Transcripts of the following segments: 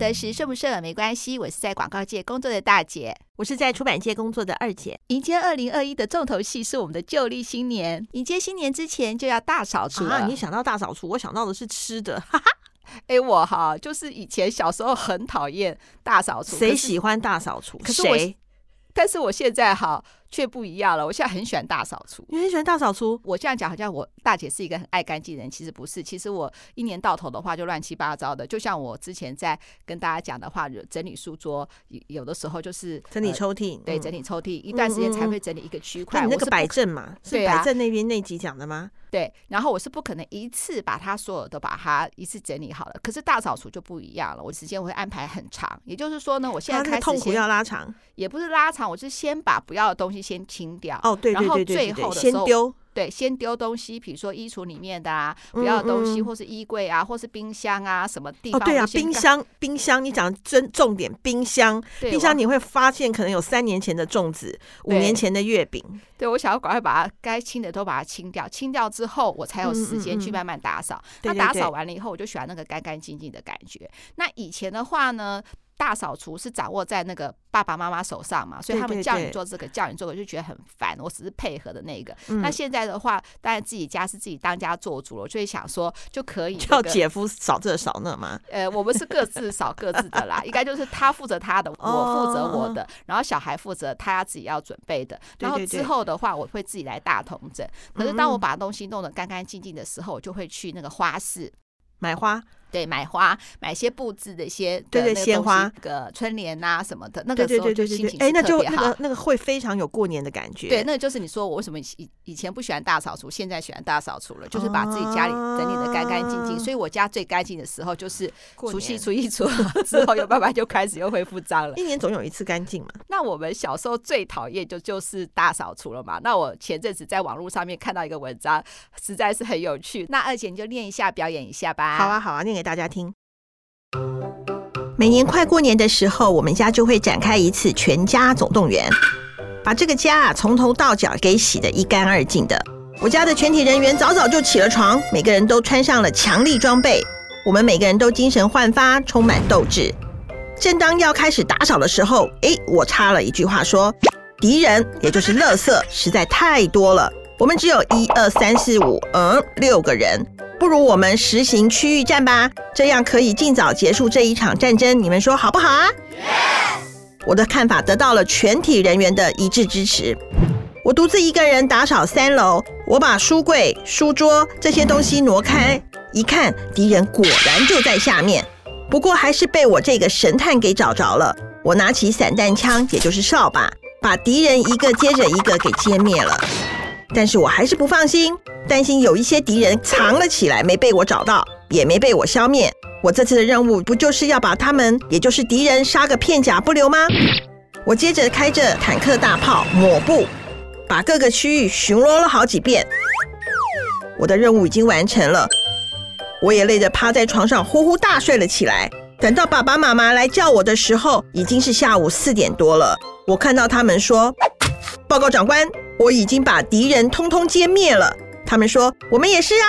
得时，顺不顺没关系。我是在广告界工作的大姐，我是在出版界工作的二姐。迎接二零二一的重头戏是我们的旧历新年。迎接新年之前就要大扫除啊！你想到大扫除，我想到的是吃的。哈哈，哎，我哈就是以前小时候很讨厌大扫除，谁喜欢大扫除？可是我，但是我现在哈。却不一样了。我现在很喜欢大扫除。你很喜欢大扫除？我这样讲好像我大姐是一个很爱干净的人，其实不是。其实我一年到头的话就乱七八糟的。就像我之前在跟大家讲的话，整理书桌，有的时候就是整理抽屉，呃、对，整理抽屉，一段时间才会整理一个区块。嗯、你那个摆正嘛，是摆正那边那集讲的吗？对。然后我是不可能一次把它所有都把它一次整理好了。可是大扫除就不一样了，我时间我会安排很长。也就是说呢，我现在开始痛苦要拉长，也不是拉长，我是先把不要的东西先清掉。哦，对对对对，对，然后最后的先丢，对，先丢东西，比如说衣橱里面的啊，不要的东西，或是衣柜啊，或是冰箱啊，什么地方？哦，对啊，冰箱，冰箱，你讲真重点，冰箱，冰箱你会发现可能有三年前的粽子，五年前的月饼。对，我想要赶快把它该清的都把它清掉，清掉之后，我才有时间去慢慢打扫。那打扫完了以后，我就喜欢那个干干净净的感觉。那以前的话呢？大扫除是掌握在那个爸爸妈妈手上嘛，所以他们叫你做这个，叫你做这个，就觉得很烦。我只是配合的那个。那现在的话，当然自己家是自己当家做主了，就会想说就可以叫姐夫扫这扫那嘛。呃，我们是各自扫各自的啦，应该就是他负责他的，我负责我的，然后小孩负责他要自己要准备的。然后之后的话，我会自己来大同整。可是当我把东西弄得干干净净的时候，我就会去那个花市买花。对，买花，买些布置的一些，对对，鲜花，个春联啊什么的，那个时候就心情哎，那就那个那个会非常有过年的感觉。对，那个就是你说我为什么以以前不喜欢大扫除，现在喜欢大扫除了，就是把自己家里整理的干干净净。所以我家最干净的时候就是除夕、初一、初二之后，又慢慢就开始又恢复脏了。一年总有一次干净嘛。那我们小时候最讨厌就就是大扫除了嘛。那我前阵子在网络上面看到一个文章，实在是很有趣。那二姐你就念一下，表演一下吧。好啊，好啊，念给大家听。每年快过年的时候，我们家就会展开一次全家总动员，把这个家啊从头到脚给洗得一干二净的。我家的全体人员早早就起了床，每个人都穿上了强力装备，我们每个人都精神焕发，充满斗志。正当要开始打扫的时候，诶，我插了一句话说：敌人，也就是垃圾，实在太多了。我们只有一二三四五，嗯，六个人。不如我们实行区域战吧，这样可以尽早结束这一场战争。你们说好不好啊？Yes! 我的看法得到了全体人员的一致支持。我独自一个人打扫三楼，我把书柜、书桌这些东西挪开，一看敌人果然就在下面。不过还是被我这个神探给找着了。我拿起散弹枪，也就是扫把，把敌人一个接着一个给歼灭了。但是我还是不放心，担心有一些敌人藏了起来，没被我找到，也没被我消灭。我这次的任务不就是要把他们，也就是敌人杀个片甲不留吗？我接着开着坦克大炮抹布，把各个区域巡逻了好几遍。我的任务已经完成了，我也累得趴在床上呼呼大睡了起来。等到爸爸妈妈来叫我的时候，已经是下午四点多了。我看到他们说：“报告长官。”我已经把敌人通通歼灭了。他们说我们也是啊。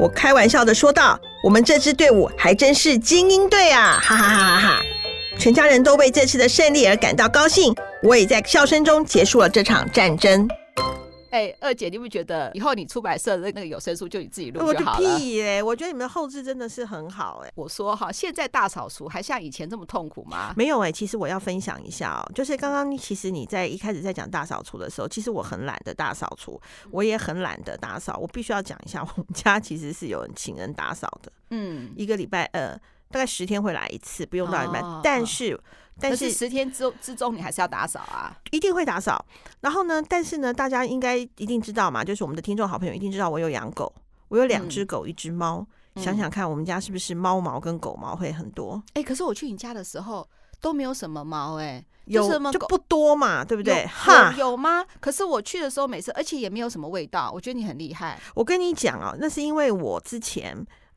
我开玩笑的说道：“我们这支队伍还真是精英队啊！”哈哈哈哈哈！全家人都为这次的胜利而感到高兴。我也在笑声中结束了这场战争。哎，二姐，你不觉得以后你出版社的那个有声书就你自己录就好了？我屁嘞！我觉得你们的后置真的是很好哎。我说哈，现在大扫除还像以前这么痛苦吗？没有哎，其实我要分享一下哦，就是刚刚其实你在一开始在讲大扫除的时候，其实我很懒得大扫除，我也很懒得打扫。我必须要讲一下，我们家其实是有人请人打扫的。嗯，一个礼拜呃，大概十天会来一次，不用到一半，哦、但是。但是，是十天之之中，你还是要打扫啊，一定会打扫。然后呢，但是呢，大家应该一定知道嘛，就是我们的听众好朋友一定知道，我有养狗，我有两只狗，嗯、一只猫。想想看，我们家是不是猫毛跟狗毛会很多？哎、欸，可是我去你家的时候都没有什么猫、欸，哎，有什么就不多嘛，对不对？有哈有，有吗？可是我去的时候，每次而且也没有什么味道，我觉得你很厉害。我跟你讲啊，那是因为我之前，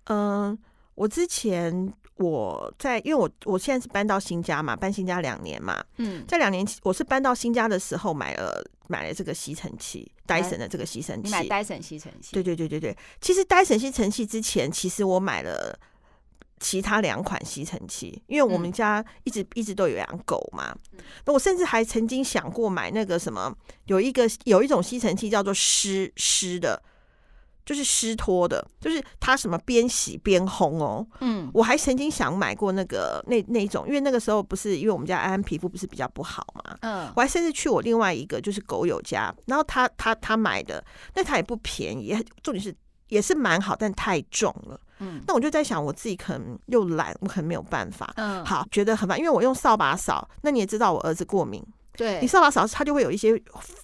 嗯、呃，我之前。我在，因为我我现在是搬到新家嘛，搬新家两年嘛。嗯，在两年前，我是搬到新家的时候买了买了这个吸尘器，戴森的这个吸尘器。你买戴森吸尘器？对对对对对。其实戴森吸尘器之前，其实我买了其他两款吸尘器，因为我们家一直一直都有养狗嘛。那我甚至还曾经想过买那个什么，有一个有一种吸尘器叫做湿湿的。就是湿拖的，就是它什么边洗边烘哦。嗯，我还曾经想买过那个那那种，因为那个时候不是因为我们家安安皮肤不是比较不好嘛。嗯，我还甚至去我另外一个就是狗友家，然后他他他买的，那他也不便宜，重点是也是蛮好，但太重了。嗯，那我就在想，我自己可能又懒，我可能没有办法。嗯，好，觉得很烦，因为我用扫把扫，那你也知道我儿子过敏。对，你扫把扫，它就会有一些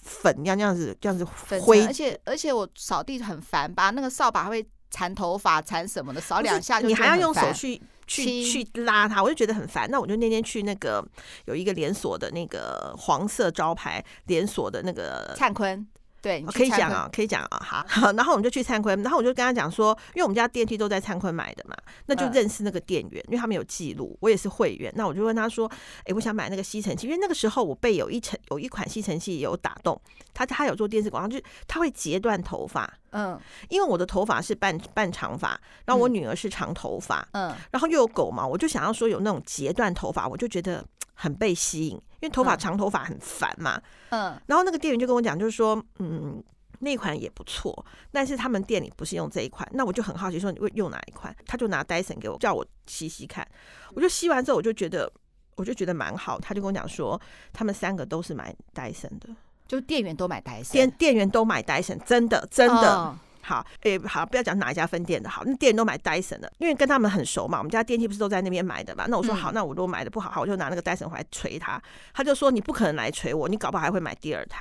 粉，这样这样子，这样子灰。而且而且我扫地很烦，把那个扫把会缠头发，缠什么的，扫两下。你还要用手去去去拉它，我就觉得很烦。那我就那天去那个有一个连锁的那个黄色招牌连锁的那个灿坤。对，可以讲啊，可以讲啊，好，然后我们就去灿坤，然后我就跟他讲说，因为我们家电梯都在灿坤买的嘛，那就认识那个店员，因为他们有记录，我也是会员，那我就问他说，哎，我想买那个吸尘器，因为那个时候我被有一层有一款吸尘器有打动，他他有做电视广告，就是他会截断头发，嗯，因为我的头发是半半长发，然后我女儿是长头发，嗯，然后又有狗毛，我就想要说有那种截断头发，我就觉得。很被吸引，因为头发长头发很烦嘛。嗯，然后那个店员就跟我讲，就是说，嗯，那款也不错，但是他们店里不是用这一款。那我就很好奇，说你会用哪一款？他就拿 Dyson 给我，叫我吸吸看。我就吸完之后，我就觉得，我就觉得蛮好。他就跟我讲说，他们三个都是买戴森的，就店员都买戴森，店店员都买戴森，真的真的。哦好，哎、欸，好，不要讲哪一家分店的好，那店员都买戴森的，因为跟他们很熟嘛。我们家电梯不是都在那边买的嘛？那我说好，那我如果买的不好，好，我就拿那个戴森回来锤他。他就说你不可能来锤我，你搞不好还会买第二台。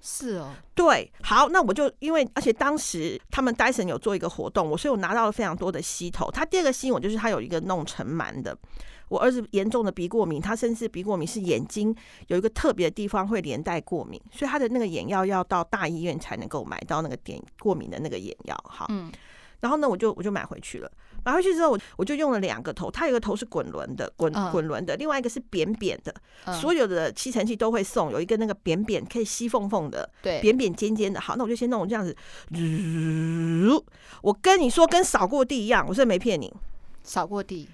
是哦，对，好，那我就因为而且当时他们戴森有做一个活动，我所以我拿到了非常多的吸头。他第二个吸引我就是他有一个弄尘螨的。我儿子严重的鼻过敏，他甚至鼻过敏是眼睛有一个特别的地方会连带过敏，所以他的那个眼药要到大医院才能够买到那个点过敏的那个眼药。好，嗯，然后呢，我就我就买回去了。买回去之后，我我就用了两个头，它有一个头是滚轮的，滚滚轮的，另外一个是扁扁的。所有的吸尘器都会送有一个那个扁扁可以吸缝缝的，对，扁扁尖尖的。好，那我就先弄这样子。我跟你说，跟扫过地一样，我是没骗你，扫过地。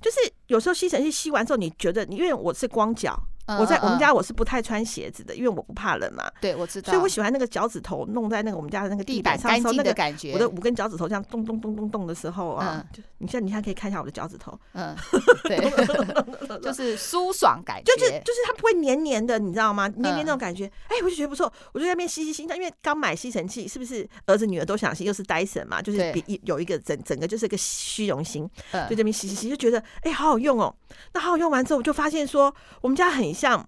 就是有时候吸尘器吸完之后，你觉得因为我是光脚。我在我们家我是不太穿鞋子的，因为我不怕冷嘛。对，我知道。所以我喜欢那个脚趾头弄在那个我们家的那个地板上，时候，那个感觉。我的五根脚趾头这样咚咚咚咚咚的时候啊，就你现在你现在可以看一下我的脚趾头，嗯，对，就是舒爽感觉，就是就是它不会黏黏的，你知道吗？黏黏那种感觉，哎，我就觉得不错。我就在那边吸吸吸，因为刚买吸尘器，是不是儿子女儿都想吸？又是戴森嘛，就是比有一个整整个就是个虚荣心，就这边吸吸吸，就觉得哎，好好用哦。那好好用完之后，我就发现说我们家很像。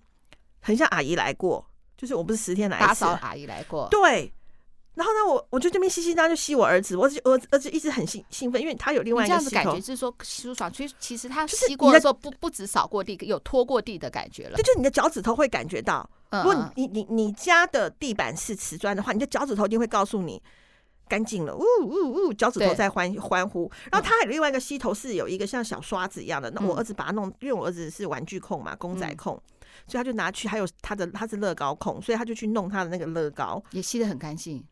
很像阿姨来过，就是我不是十天来一次，打扫阿姨来过。对，然后呢，我我就这边吸吸，当就吸我儿子，我儿儿儿子一直很兴兴奋，因为他有另外一个，这样子感觉是说舒爽。其实其实他吸过的时候不不止扫过地，有拖过地的感觉了。对，就是你的脚趾头会感觉到。如果你你你家的地板是瓷砖的话，你的脚趾头一定会告诉你干净了。呜呜呜，脚趾头在欢欢呼。然后他还有另外一个吸头，是有一个像小刷子一样的。那我儿子把它弄，因为我儿子是玩具控嘛，公仔控。所以他就拿去，还有他的他是乐高控，所以他就去弄他的那个乐高，也吸得很干净。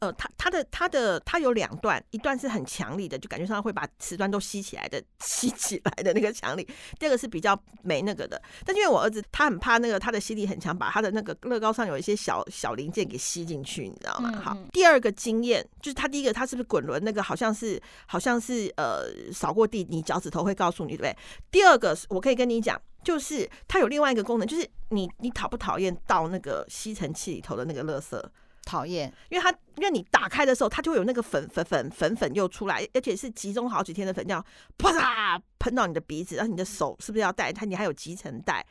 呃，它它的它的它有两段，一段是很强力的，就感觉上会把瓷砖都吸起来的，吸起来的那个强力；第二个是比较没那个的。但因为我儿子他很怕那个，他的吸力很强，把他的那个乐高上有一些小小零件给吸进去，你知道吗？好，第二个经验就是他第一个他是不是滚轮那个好像是好像是呃扫过地，你脚趾头会告诉你对不对？第二个我可以跟你讲。就是它有另外一个功能，就是你你讨不讨厌倒那个吸尘器里头的那个垃圾？讨厌，因为它因为你打开的时候，它就会有那个粉粉粉粉粉又出来，而且是集中好几天的粉，这样啪嚓喷到你的鼻子，然后你的手是不是要戴它？你还有集成袋，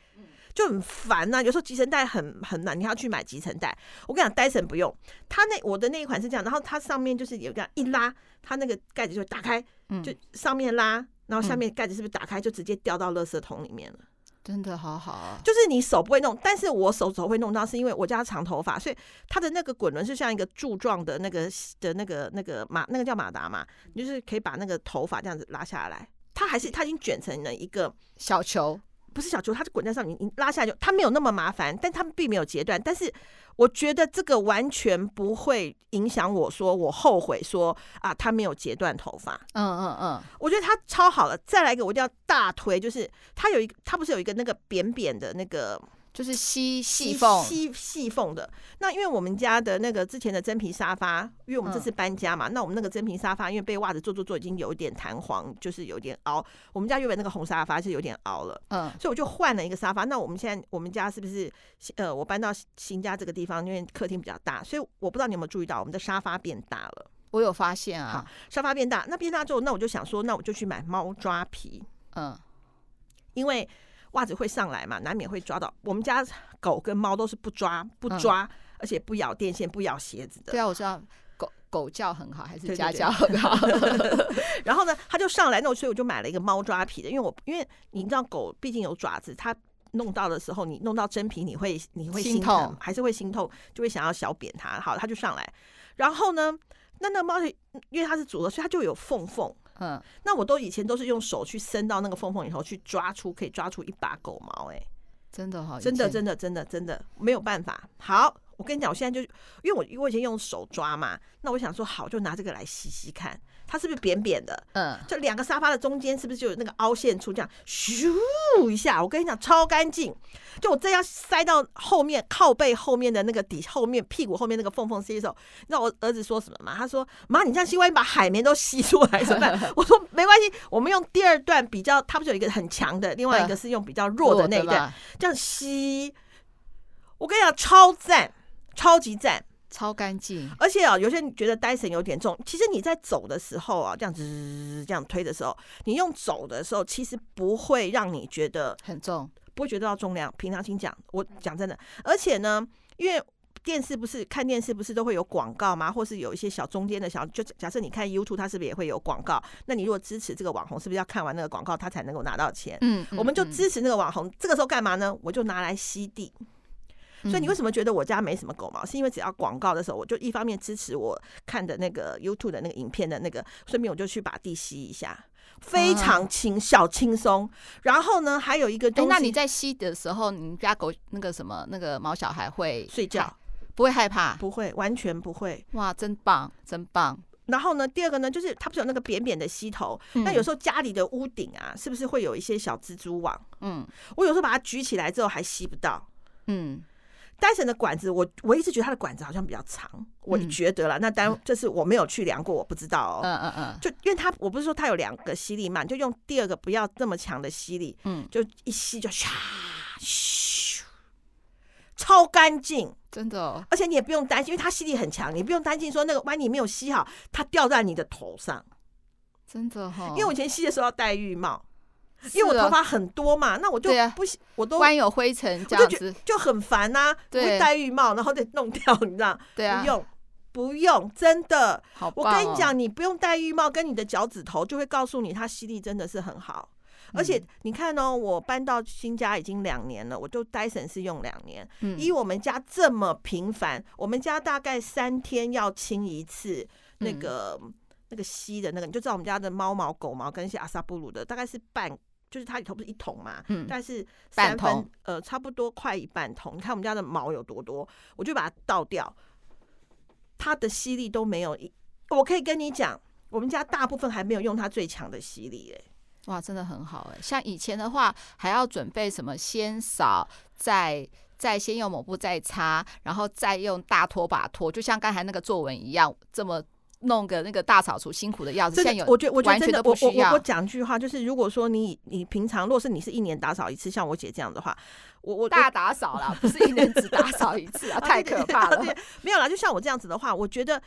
就很烦呐、啊。有时候集成袋很很难，你还要去买集成袋。我跟你讲，戴森不用，它那我的那一款是这样，然后它上面就是有这样一拉，它那个盖子就会打开，就上面拉，然后下面盖子是不是打开就直接掉到垃圾桶里面了？真的好好啊，就是你手不会弄，但是我手手会弄到，是因为我家长头发，所以它的那个滚轮是像一个柱状的那个的那个那个马，那个叫马达嘛，就是可以把那个头发这样子拉下来，它还是它已经卷成了一个小球，不是小球，它是滚在上面，你拉下来就它没有那么麻烦，但它并没有截断。但是我觉得这个完全不会影响我说我后悔说啊，它没有截断头发。嗯嗯嗯，我觉得它超好了。再来一个，我一定要大推，就是它有一个，它不是有一个那个扁扁的那个。就是吸细缝，吸细缝的。那因为我们家的那个之前的真皮沙发，因为我们这次搬家嘛，嗯、那我们那个真皮沙发因为被袜子做做做已经有一点弹簧，就是有点凹。我们家原本那个红沙发是有点凹了，嗯，所以我就换了一个沙发。那我们现在我们家是不是呃，我搬到新家这个地方，因为客厅比较大，所以我不知道你有没有注意到我们的沙发变大了。我有发现啊，沙发变大，那变大之后，那我就想说，那我就去买猫抓皮，嗯，因为。袜子会上来嘛，难免会抓到。我们家狗跟猫都是不抓不抓，嗯、而且不咬电线、不咬鞋子的。对啊，我知道狗狗叫很好，还是家教很好。然后呢，它就上来，那所以我就买了一个猫抓皮的，因为我因为你知道狗毕竟有爪子，它弄到的时候，你弄到真皮，你会你会心痛，还是会心痛，就会想要小扁它。好，它就上来。然后呢，那那个猫因为它是组的，所以它就有缝缝。嗯，那我都以前都是用手去伸到那个缝缝里头去抓出，可以抓出一把狗毛，哎，真的哈，真的真的真的真的没有办法。好，我跟你讲，我现在就因为我我以前用手抓嘛，那我想说好，就拿这个来洗洗看。它是不是扁扁的？嗯，就两个沙发的中间是不是就有那个凹陷处？这样咻一下，我跟你讲超干净。就我这样塞到后面靠背后面的那个底后面屁股后面那个缝缝吸的时候，你知道我儿子说什么吗？他说：“妈，你这样吸，万一把海绵都吸出来怎么办？” 我说：“没关系，我们用第二段比较，它不是有一个很强的，另外一个是用比较弱的那一段，这样吸。我跟你讲，超赞，超级赞。”超干净，而且啊，有些人觉得戴森有点重，其实你在走的时候啊，这样子这样推的时候，你用走的时候，其实不会让你觉得很重，不会觉得到重量。平常心讲，我讲真的，而且呢，因为电视不是看电视不是都会有广告吗？或是有一些小中间的小，就假设你看 YouTube，它是不是也会有广告？那你如果支持这个网红，是不是要看完那个广告，他才能够拿到钱？嗯，我们就支持那个网红。这个时候干嘛呢？我就拿来吸地。所以你为什么觉得我家没什么狗毛？是因为只要广告的时候，我就一方面支持我看的那个 YouTube 的那个影片的那个，顺便我就去把地吸一下，非常轻小轻松。然后呢，还有一个东西，欸，那你在吸的时候，你家狗那个什么那个毛小孩会睡觉，不会害怕？不会，完全不会。哇，真棒，真棒。然后呢，第二个呢，就是它不是有那个扁扁的吸头？那、嗯、有时候家里的屋顶啊，是不是会有一些小蜘蛛网？嗯，我有时候把它举起来之后还吸不到。嗯。戴森的管子，我我一直觉得它的管子好像比较长，我觉得了。那当然，这是我没有去量过，我不知道哦。嗯嗯嗯。就因为它，我不是说它有两个吸力嘛，就用第二个不要这么强的吸力，嗯，就一吸就唰咻，超干净，真的哦。而且你也不用担心，因为它吸力很强，你不用担心说那个万一你没有吸好，它掉在你的头上，真的哈。因为我以前吸的时候要戴浴帽。因为我头发很多嘛，那我就不，我都关有灰尘这样子就很烦呐。会戴浴帽，然后再弄掉，你知道？对啊，不用，不用，真的。我跟你讲，你不用戴浴帽，跟你的脚趾头就会告诉你，它吸力真的是很好。而且你看哦，我搬到新家已经两年了，我就戴森是用两年。以我们家这么频繁，我们家大概三天要清一次那个那个吸的那个，你就知道我们家的猫毛、狗毛跟一些阿萨布鲁的，大概是半。就是它里头不是一桶嘛，嗯，但是三分呃差不多快一半桶。你看我们家的毛有多多，我就把它倒掉，它的吸力都没有一。我可以跟你讲，我们家大部分还没有用它最强的吸力，哎，哇，真的很好哎。像以前的话，还要准备什么，先扫，再再先用抹布再擦，然后再用大拖把拖，就像刚才那个作文一样，这么。弄个那个大扫除辛苦的样子，现在有，我觉得我觉得真的，我我我我讲句话，就是如果说你你平常，若是你是一年打扫一次，像我姐这样的话，我我大打扫啦，不是一年只打扫一次啊，太可怕了。没有啦，就像我这样子的话，我觉得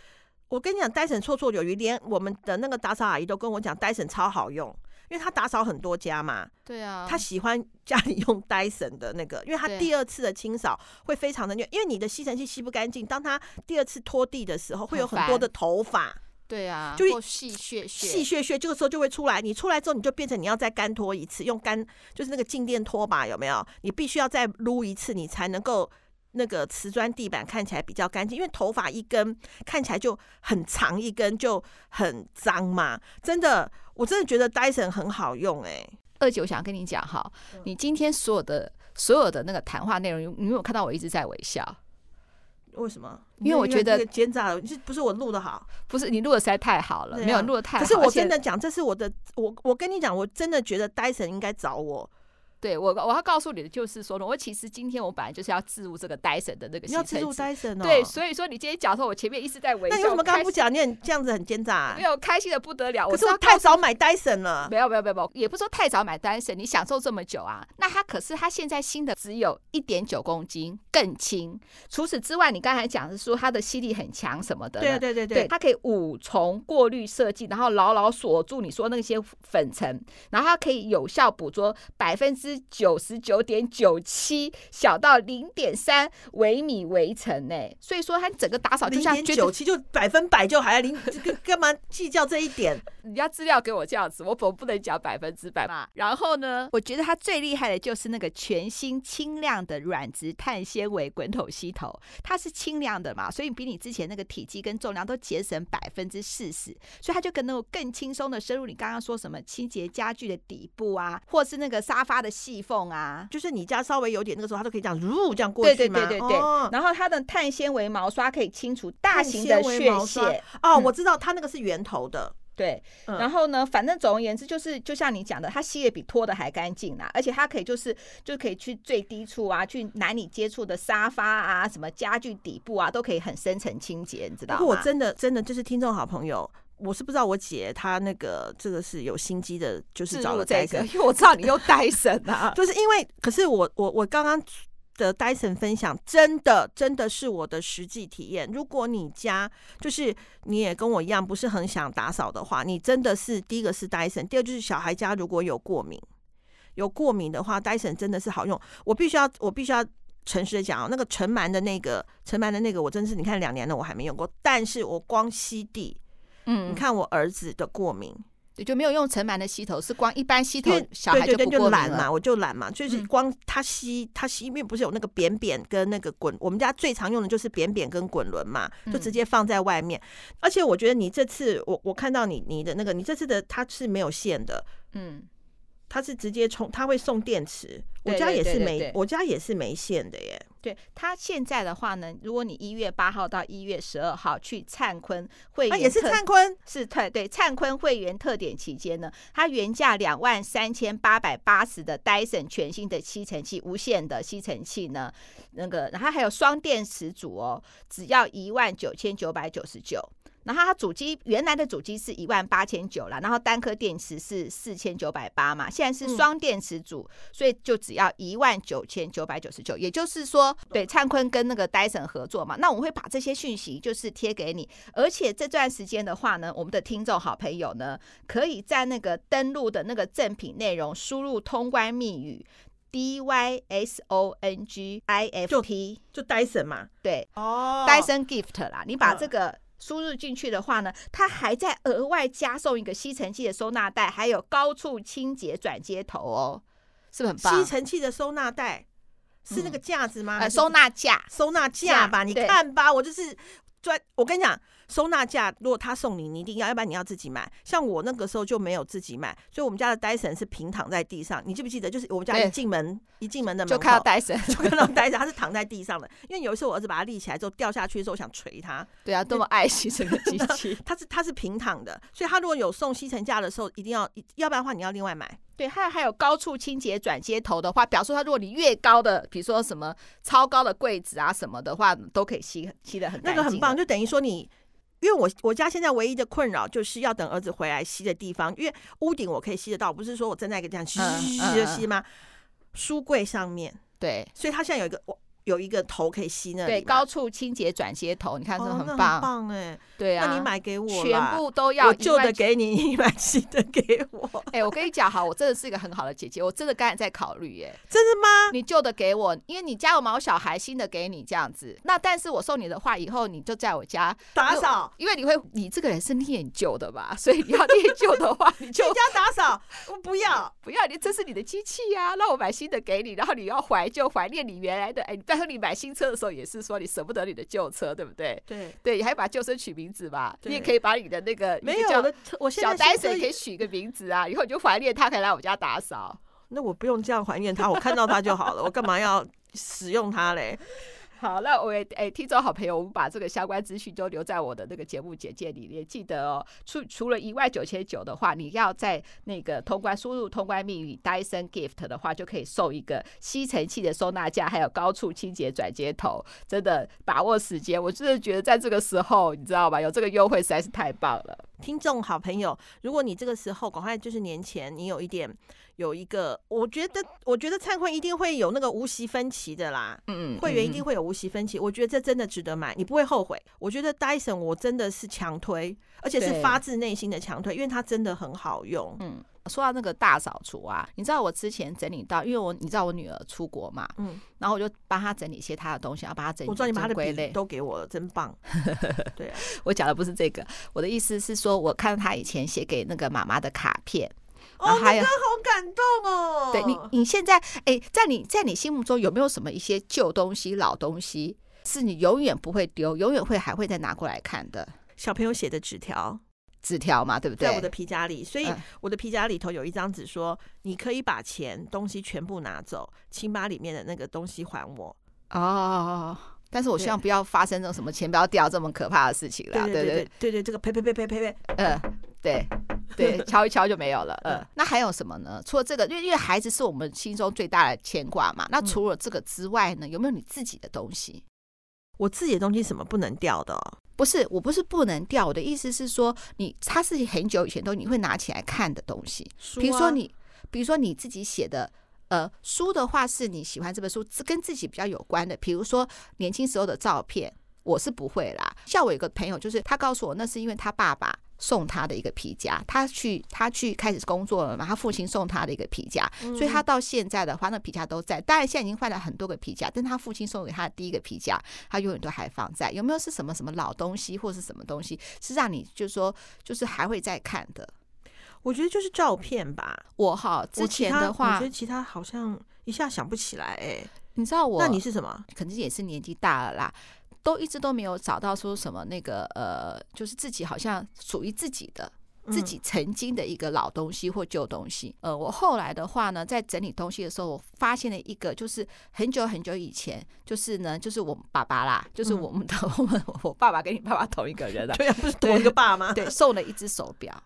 我跟你讲，戴森绰绰有余，连我们的那个打扫阿姨都跟我讲，戴森超好用。因为他打扫很多家嘛，对啊，他喜欢家里用戴森的那个，因为他第二次的清扫会非常的虐，因为你的吸尘器吸不干净，当他第二次拖地的时候，会有很多的头发，对啊，就细屑屑，细屑屑，这个时候就会出来。你出来之后，你就变成你要再干拖一次，用干就是那个静电拖把有没有？你必须要再撸一次，你才能够那个瓷砖地板看起来比较干净，因为头发一根看起来就很长一根就很脏嘛，真的。我真的觉得 Dyson 很好用哎、欸，二姐，我想跟你讲哈，你今天所有的所有的那个谈话内容，你有没有看到我一直在微笑？为什么？因为我觉得奸诈了，不是我录的好，不是你录的实在太好了，没有录的太好。可是我真的讲，这是我的，我我跟你讲，我真的觉得 Dyson 应该找我。对我，我要告诉你的就是说呢，我其实今天我本来就是要置入这个 Dyson 的那个，你要置入 Dyson 哦。对，所以说你今天讲的时候，我前面一直在微笑。那你为什么刚刚不讲？你很这样子很奸诈啊？没有，开心的不得了。可是我太早买 Dyson 了。没有，没有，没有，也不是说太早买 Dyson，你享受这么久啊？那它可是它现在新的只有一点九公斤，更轻。除此之外，你刚才讲的是说它的吸力很强什么的。对对对对，它可以五重过滤设计，然后牢牢锁住你说那些粉尘，然后它可以有效捕捉百分之九十九。九点九七，小到零点三微米微尘呢，所以说它整个打扫就像零点九七，就百分百就还要零，干嘛计较这一点？你要资料给我这样子，我总不能讲百分之百嘛。然后呢，我觉得它最厉害的就是那个全新轻量的软质碳纤维滚筒吸头，它是轻量的嘛，所以比你之前那个体积跟重量都节省百分之四十，所以它就可能更轻松的深入你刚刚说什么清洁家具的底部啊，或是那个沙发的细缝啊。就是你家稍微有点那个时候，它都可以这样，如这样过去对对对对对。哦、然后它的碳纤维毛刷可以清除大型的血屑。哦，我知道它那个是圆头的。对。然后呢，反正总而言之，就是就像你讲的，它吸的比拖的还干净啦，而且它可以就是就可以去最低处啊，去难以接触的沙发啊，什么家具底部啊，都可以很深层清洁，你知道吗？我真的真的就是听众好朋友。我是不知道我姐她那个这个是有心机的，就是找了戴森，因为我知道你用戴森啊，就是因为可是我我我刚刚的戴森分享真的真的是我的实际体验。如果你家就是你也跟我一样不是很想打扫的话，你真的是第一个是戴森，第二就是小孩家如果有过敏有过敏的话，戴森真的是好用。我必须要我必须要诚实的讲哦，那个尘螨的那个尘螨的那个，我真的是你看两年了我还没用过，但是我光吸地。嗯，你看我儿子的过敏，对，就没有用尘螨的吸头，是光一般吸头，小孩就不过敏了。对对对，就懒嘛，我就懒嘛，就是光他吸他吸，因为不是有那个扁扁跟那个滚，我们家最常用的就是扁扁跟滚轮嘛，就直接放在外面。而且我觉得你这次，我我看到你你的那个，你这次的它是没有线的，嗯。它是直接充，它会送电池。我家也是没，我家也是没线的耶。对，它现在的话呢，如果你一月八号到一月十二号去灿坤会员，也是灿坤，是特对灿坤会员特点期间呢，它原价两万三千八百八十的 Dyson 全新的吸尘器，无线的吸尘器呢，那个然后还有双电池组哦，只要一万九千九百九十九。然后它主机原来的主机是一万八千九了，然后单颗电池是四千九百八嘛，现在是双电池组，所以就只要一万九千九百九十九。也就是说，对灿坤跟那个戴森合作嘛，那我们会把这些讯息就是贴给你，而且这段时间的话呢，我们的听众好朋友呢，可以在那个登录的那个赠品内容输入通关密语 D Y S O N G I F T，就戴森嘛，对，哦，戴森 Gift 啦，你把这个。输入进去的话呢，它还在额外加送一个吸尘器的收纳袋，还有高处清洁转接头哦，是不是很棒？吸尘器的收纳袋是那个架子吗？呃，收纳架，收纳架吧，你看吧，我就是专，我跟你讲。收纳架，如果他送你，你一定要，要不然你要自己买。像我那个时候就没有自己买，所以我们家的 Dyson 是平躺在地上。你记不记得？就是我们家一进门，一进门的门就看到 Dyson，，就看到 Dyson，，他是躺在地上的。因为有一次我儿子把它立起来之后掉下去的时候，我想捶他。对啊，多么爱惜这个机器。它是它是平躺的，所以他如果有送吸尘架的时候，一定要，要不然的话你要另外买。对，还有还有高处清洁转接头的话，表示它如果你越高的，比如说什么超高的柜子啊什么的话，都可以吸吸的很。那个很棒，就等于说你。因为我我家现在唯一的困扰就是要等儿子回来吸的地方，因为屋顶我可以吸得到，不是说我站在一个这样吸吸吸吸吗？书柜上面，对，所以他现在有一个我。有一个头可以吸那里，对，高处清洁转接头，你看这个很棒，很棒。哎，对啊，那你买给我，全部都要，我旧的给你，你买新的给我。哎，我跟你讲哈，我真的是一个很好的姐姐，我真的刚才在考虑，哎，真的吗？你旧的给我，因为你家有毛小孩，新的给你这样子。那但是我送你的话，以后你就在我家。打扫，因为你会，你这个人是念旧的吧，所以你要念旧的话，你就家打扫，我不要，不要，你这是你的机器呀，那我买新的给你，然后你要怀旧怀念你原来的，哎，再说你买新车的时候，也是说你舍不得你的旧车，对不对？对对，你还把旧车取名字吧？你也可以把你的那个没有的，我小单身可以取一个名字啊，以后你就怀念他，可以来我家打扫。那我不用这样怀念他，我看到他就好了，我干嘛要使用它嘞？好，那我诶，听众好朋友，我们把这个相关资讯都留在我的那个节目简介里面。记得哦，除除了一万九千九的话，你要在那个通关输入通关密语 Dyson Gift 的话，就可以送一个吸尘器的收纳架，还有高处清洁转接头。真的把握时间，我真的觉得在这个时候，你知道吧？有这个优惠实在是太棒了。听众好朋友，如果你这个时候赶快就是年前，你有一点。有一个，我觉得，我觉得灿坤一定会有那个无息分期的啦。嗯，会员一定会有无息分期，我觉得这真的值得买，你不会后悔。我觉得 Dyson 我真的是强推，而且是发自内心的强推，因为它真的很好用。嗯，说到那个大扫除啊，你知道我之前整理到，因为我你知道我女儿出国嘛，嗯，然后我就帮她整理一些她的东西，要把她整理。我知道你把她的笔都给我了，真棒。对啊，我讲的不是这个，我的意思是说，我看到她以前写给那个妈妈的卡片。哦，还有好感动哦！对你，你现在哎，在你在你心目中有没有什么一些旧东西、老东西，是你永远不会丢，永远会还会再拿过来看的？小朋友写的纸条，纸条嘛，对不对？在我的皮夹里，所以我的皮夹里头有一张纸，说你可以把钱东西全部拿走，请把里面的那个东西还我。哦，但是我希望不要发生这种什么钱不要掉这么可怕的事情啦。对对对对对，这个呸呸呸呸呸呸，嗯，对。对，敲一敲就没有了。嗯，那还有什么呢？除了这个，因为因为孩子是我们心中最大的牵挂嘛。那除了这个之外呢，有没有你自己的东西？我自己的东西什么不能掉的？不是，我不是不能掉。我的意思是说，你它是很久以前都你会拿起来看的东西。比如说你，比如说你自己写的呃书的话，是你喜欢这本书，是跟自己比较有关的。比如说年轻时候的照片，我是不会啦。像我有个朋友，就是他告诉我，那是因为他爸爸。送他的一个皮夹，他去他去开始工作了嘛？他父亲送他的一个皮夹，所以他到现在的话，那皮夹都在。当然现在已经换了很多个皮夹，但他父亲送给他的第一个皮夹，他永远都还放在。有没有是什么什么老东西，或是什么东西是让你就是说就是还会再看的？我觉得就是照片吧。我哈之前的话，我觉得其他好像一下想不起来。哎，你知道我？那你是什么？肯定也是年纪大了啦。都一直都没有找到说什么那个呃，就是自己好像属于自己的、自己曾经的一个老东西或旧东西。呃，我后来的话呢，在整理东西的时候，我发现了一个，就是很久很久以前，就是呢，就是我爸爸啦，就是我们的我们我爸爸跟你爸爸同一个人啊，对啊，不是 同一个爸吗？对，送了一只手表，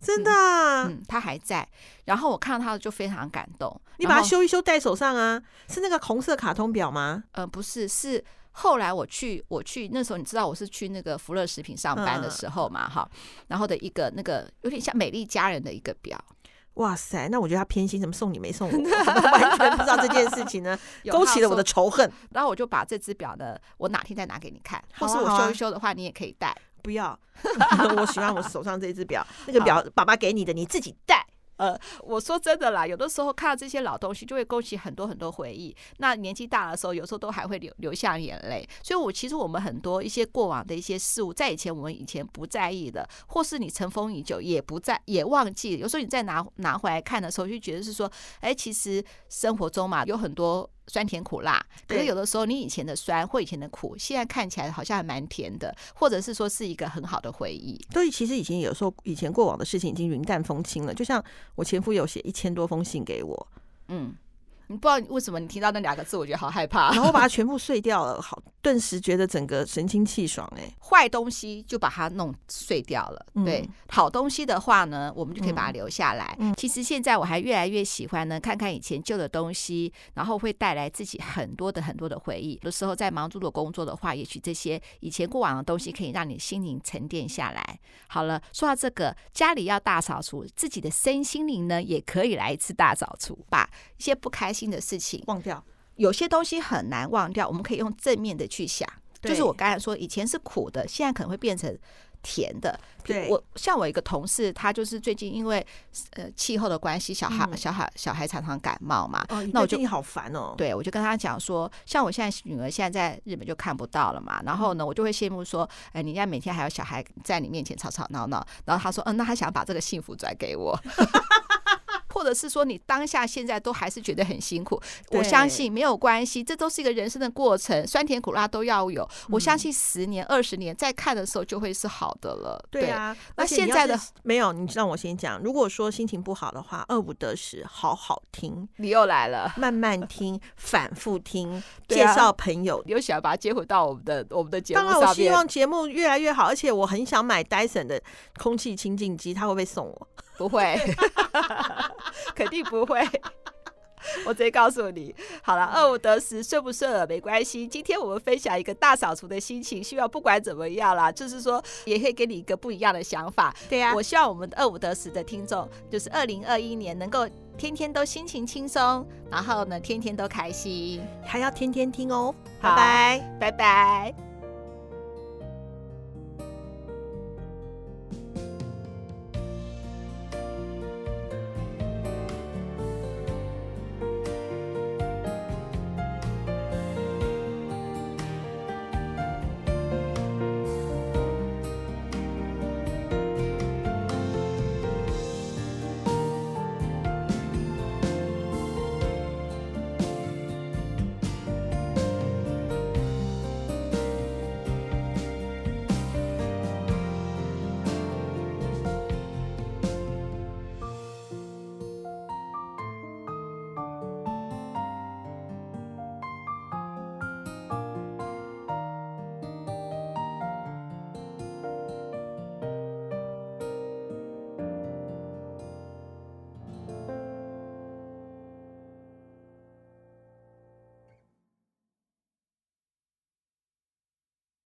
真的啊，嗯，他还在。然后我看到他就非常感动，你把它修一修戴手上啊，是那个红色卡通表吗？呃，不是，是。后来我去，我去那时候，你知道我是去那个福乐食品上班的时候嘛，哈、嗯，然后的一个那个有点像美丽佳人的一个表，哇塞，那我觉得他偏心，怎么送你没送我？完全不知道这件事情呢，勾起了我的仇恨。然后我就把这只表呢，我哪天再拿给你看，或是我修一修的话，你也可以戴。不要，我喜欢我手上这只表，那个表爸爸给你的，你自己戴。呃，我说真的啦，有的时候看到这些老东西，就会勾起很多很多回忆。那年纪大的时候，有时候都还会流流下眼泪。所以，我其实我们很多一些过往的一些事物，在以前我们以前不在意的，或是你尘封已久也不在也忘记。有时候你再拿拿回来看的时候，就觉得是说，哎，其实生活中嘛，有很多。酸甜苦辣，可是有的时候你以前的酸或以前的苦，现在看起来好像还蛮甜的，或者是说是一个很好的回忆。对其实以前有时候以前过往的事情已经云淡风轻了，就像我前夫有写一千多封信给我，嗯。你不知道为什么你听到那两个字，我觉得好害怕。然后我把它全部碎掉了，好，顿时觉得整个神清气爽。哎，坏东西就把它弄碎掉了。对，好东西的话呢，我们就可以把它留下来。其实现在我还越来越喜欢呢，看看以前旧的东西，然后会带来自己很多的很多的回忆。有的时候在忙碌的工作的话，也许这些以前过往的东西可以让你心灵沉淀下来。好了，说到这个，家里要大扫除，自己的身心灵呢，也可以来一次大扫除，把一些不开心。新的事情忘掉，有些东西很难忘掉，我们可以用正面的去想。就是我刚才说，以前是苦的，现在可能会变成甜的。对，我像我一个同事，他就是最近因为呃气候的关系，小孩、小孩、小孩常常感冒嘛。哦那我就好烦哦。对，我就跟他讲说，像我现在女儿现在在日本就看不到了嘛。然后呢，我就会羡慕说，哎，你家每天还有小孩在你面前吵吵闹闹。然后他说，嗯，那他想把这个幸福转给我。或者是说你当下现在都还是觉得很辛苦，我相信没有关系，这都是一个人生的过程，酸甜苦辣都要有。我相信十年、二十年再看的时候就会是好的了。对啊，那现在的没有，你让我先讲。如果说心情不好的话，二五得十，好好听。你又来了，慢慢听，反复听，介绍朋友，你又想要把它接回到我们的我们的节目。当然，我希望节目越来越好，而且我很想买 Dyson 的空气清净机，他会不会送我？不会，肯定不会。我直接告诉你，好了，二五得十，顺不顺耳没关系。今天我们分享一个大扫除的心情，希望不管怎么样啦，就是说也可以给你一个不一样的想法。对呀、啊，我希望我们二五得十的听众，就是二零二一年能够天天都心情轻松，然后呢，天天都开心，还要天天听哦。拜拜，拜拜。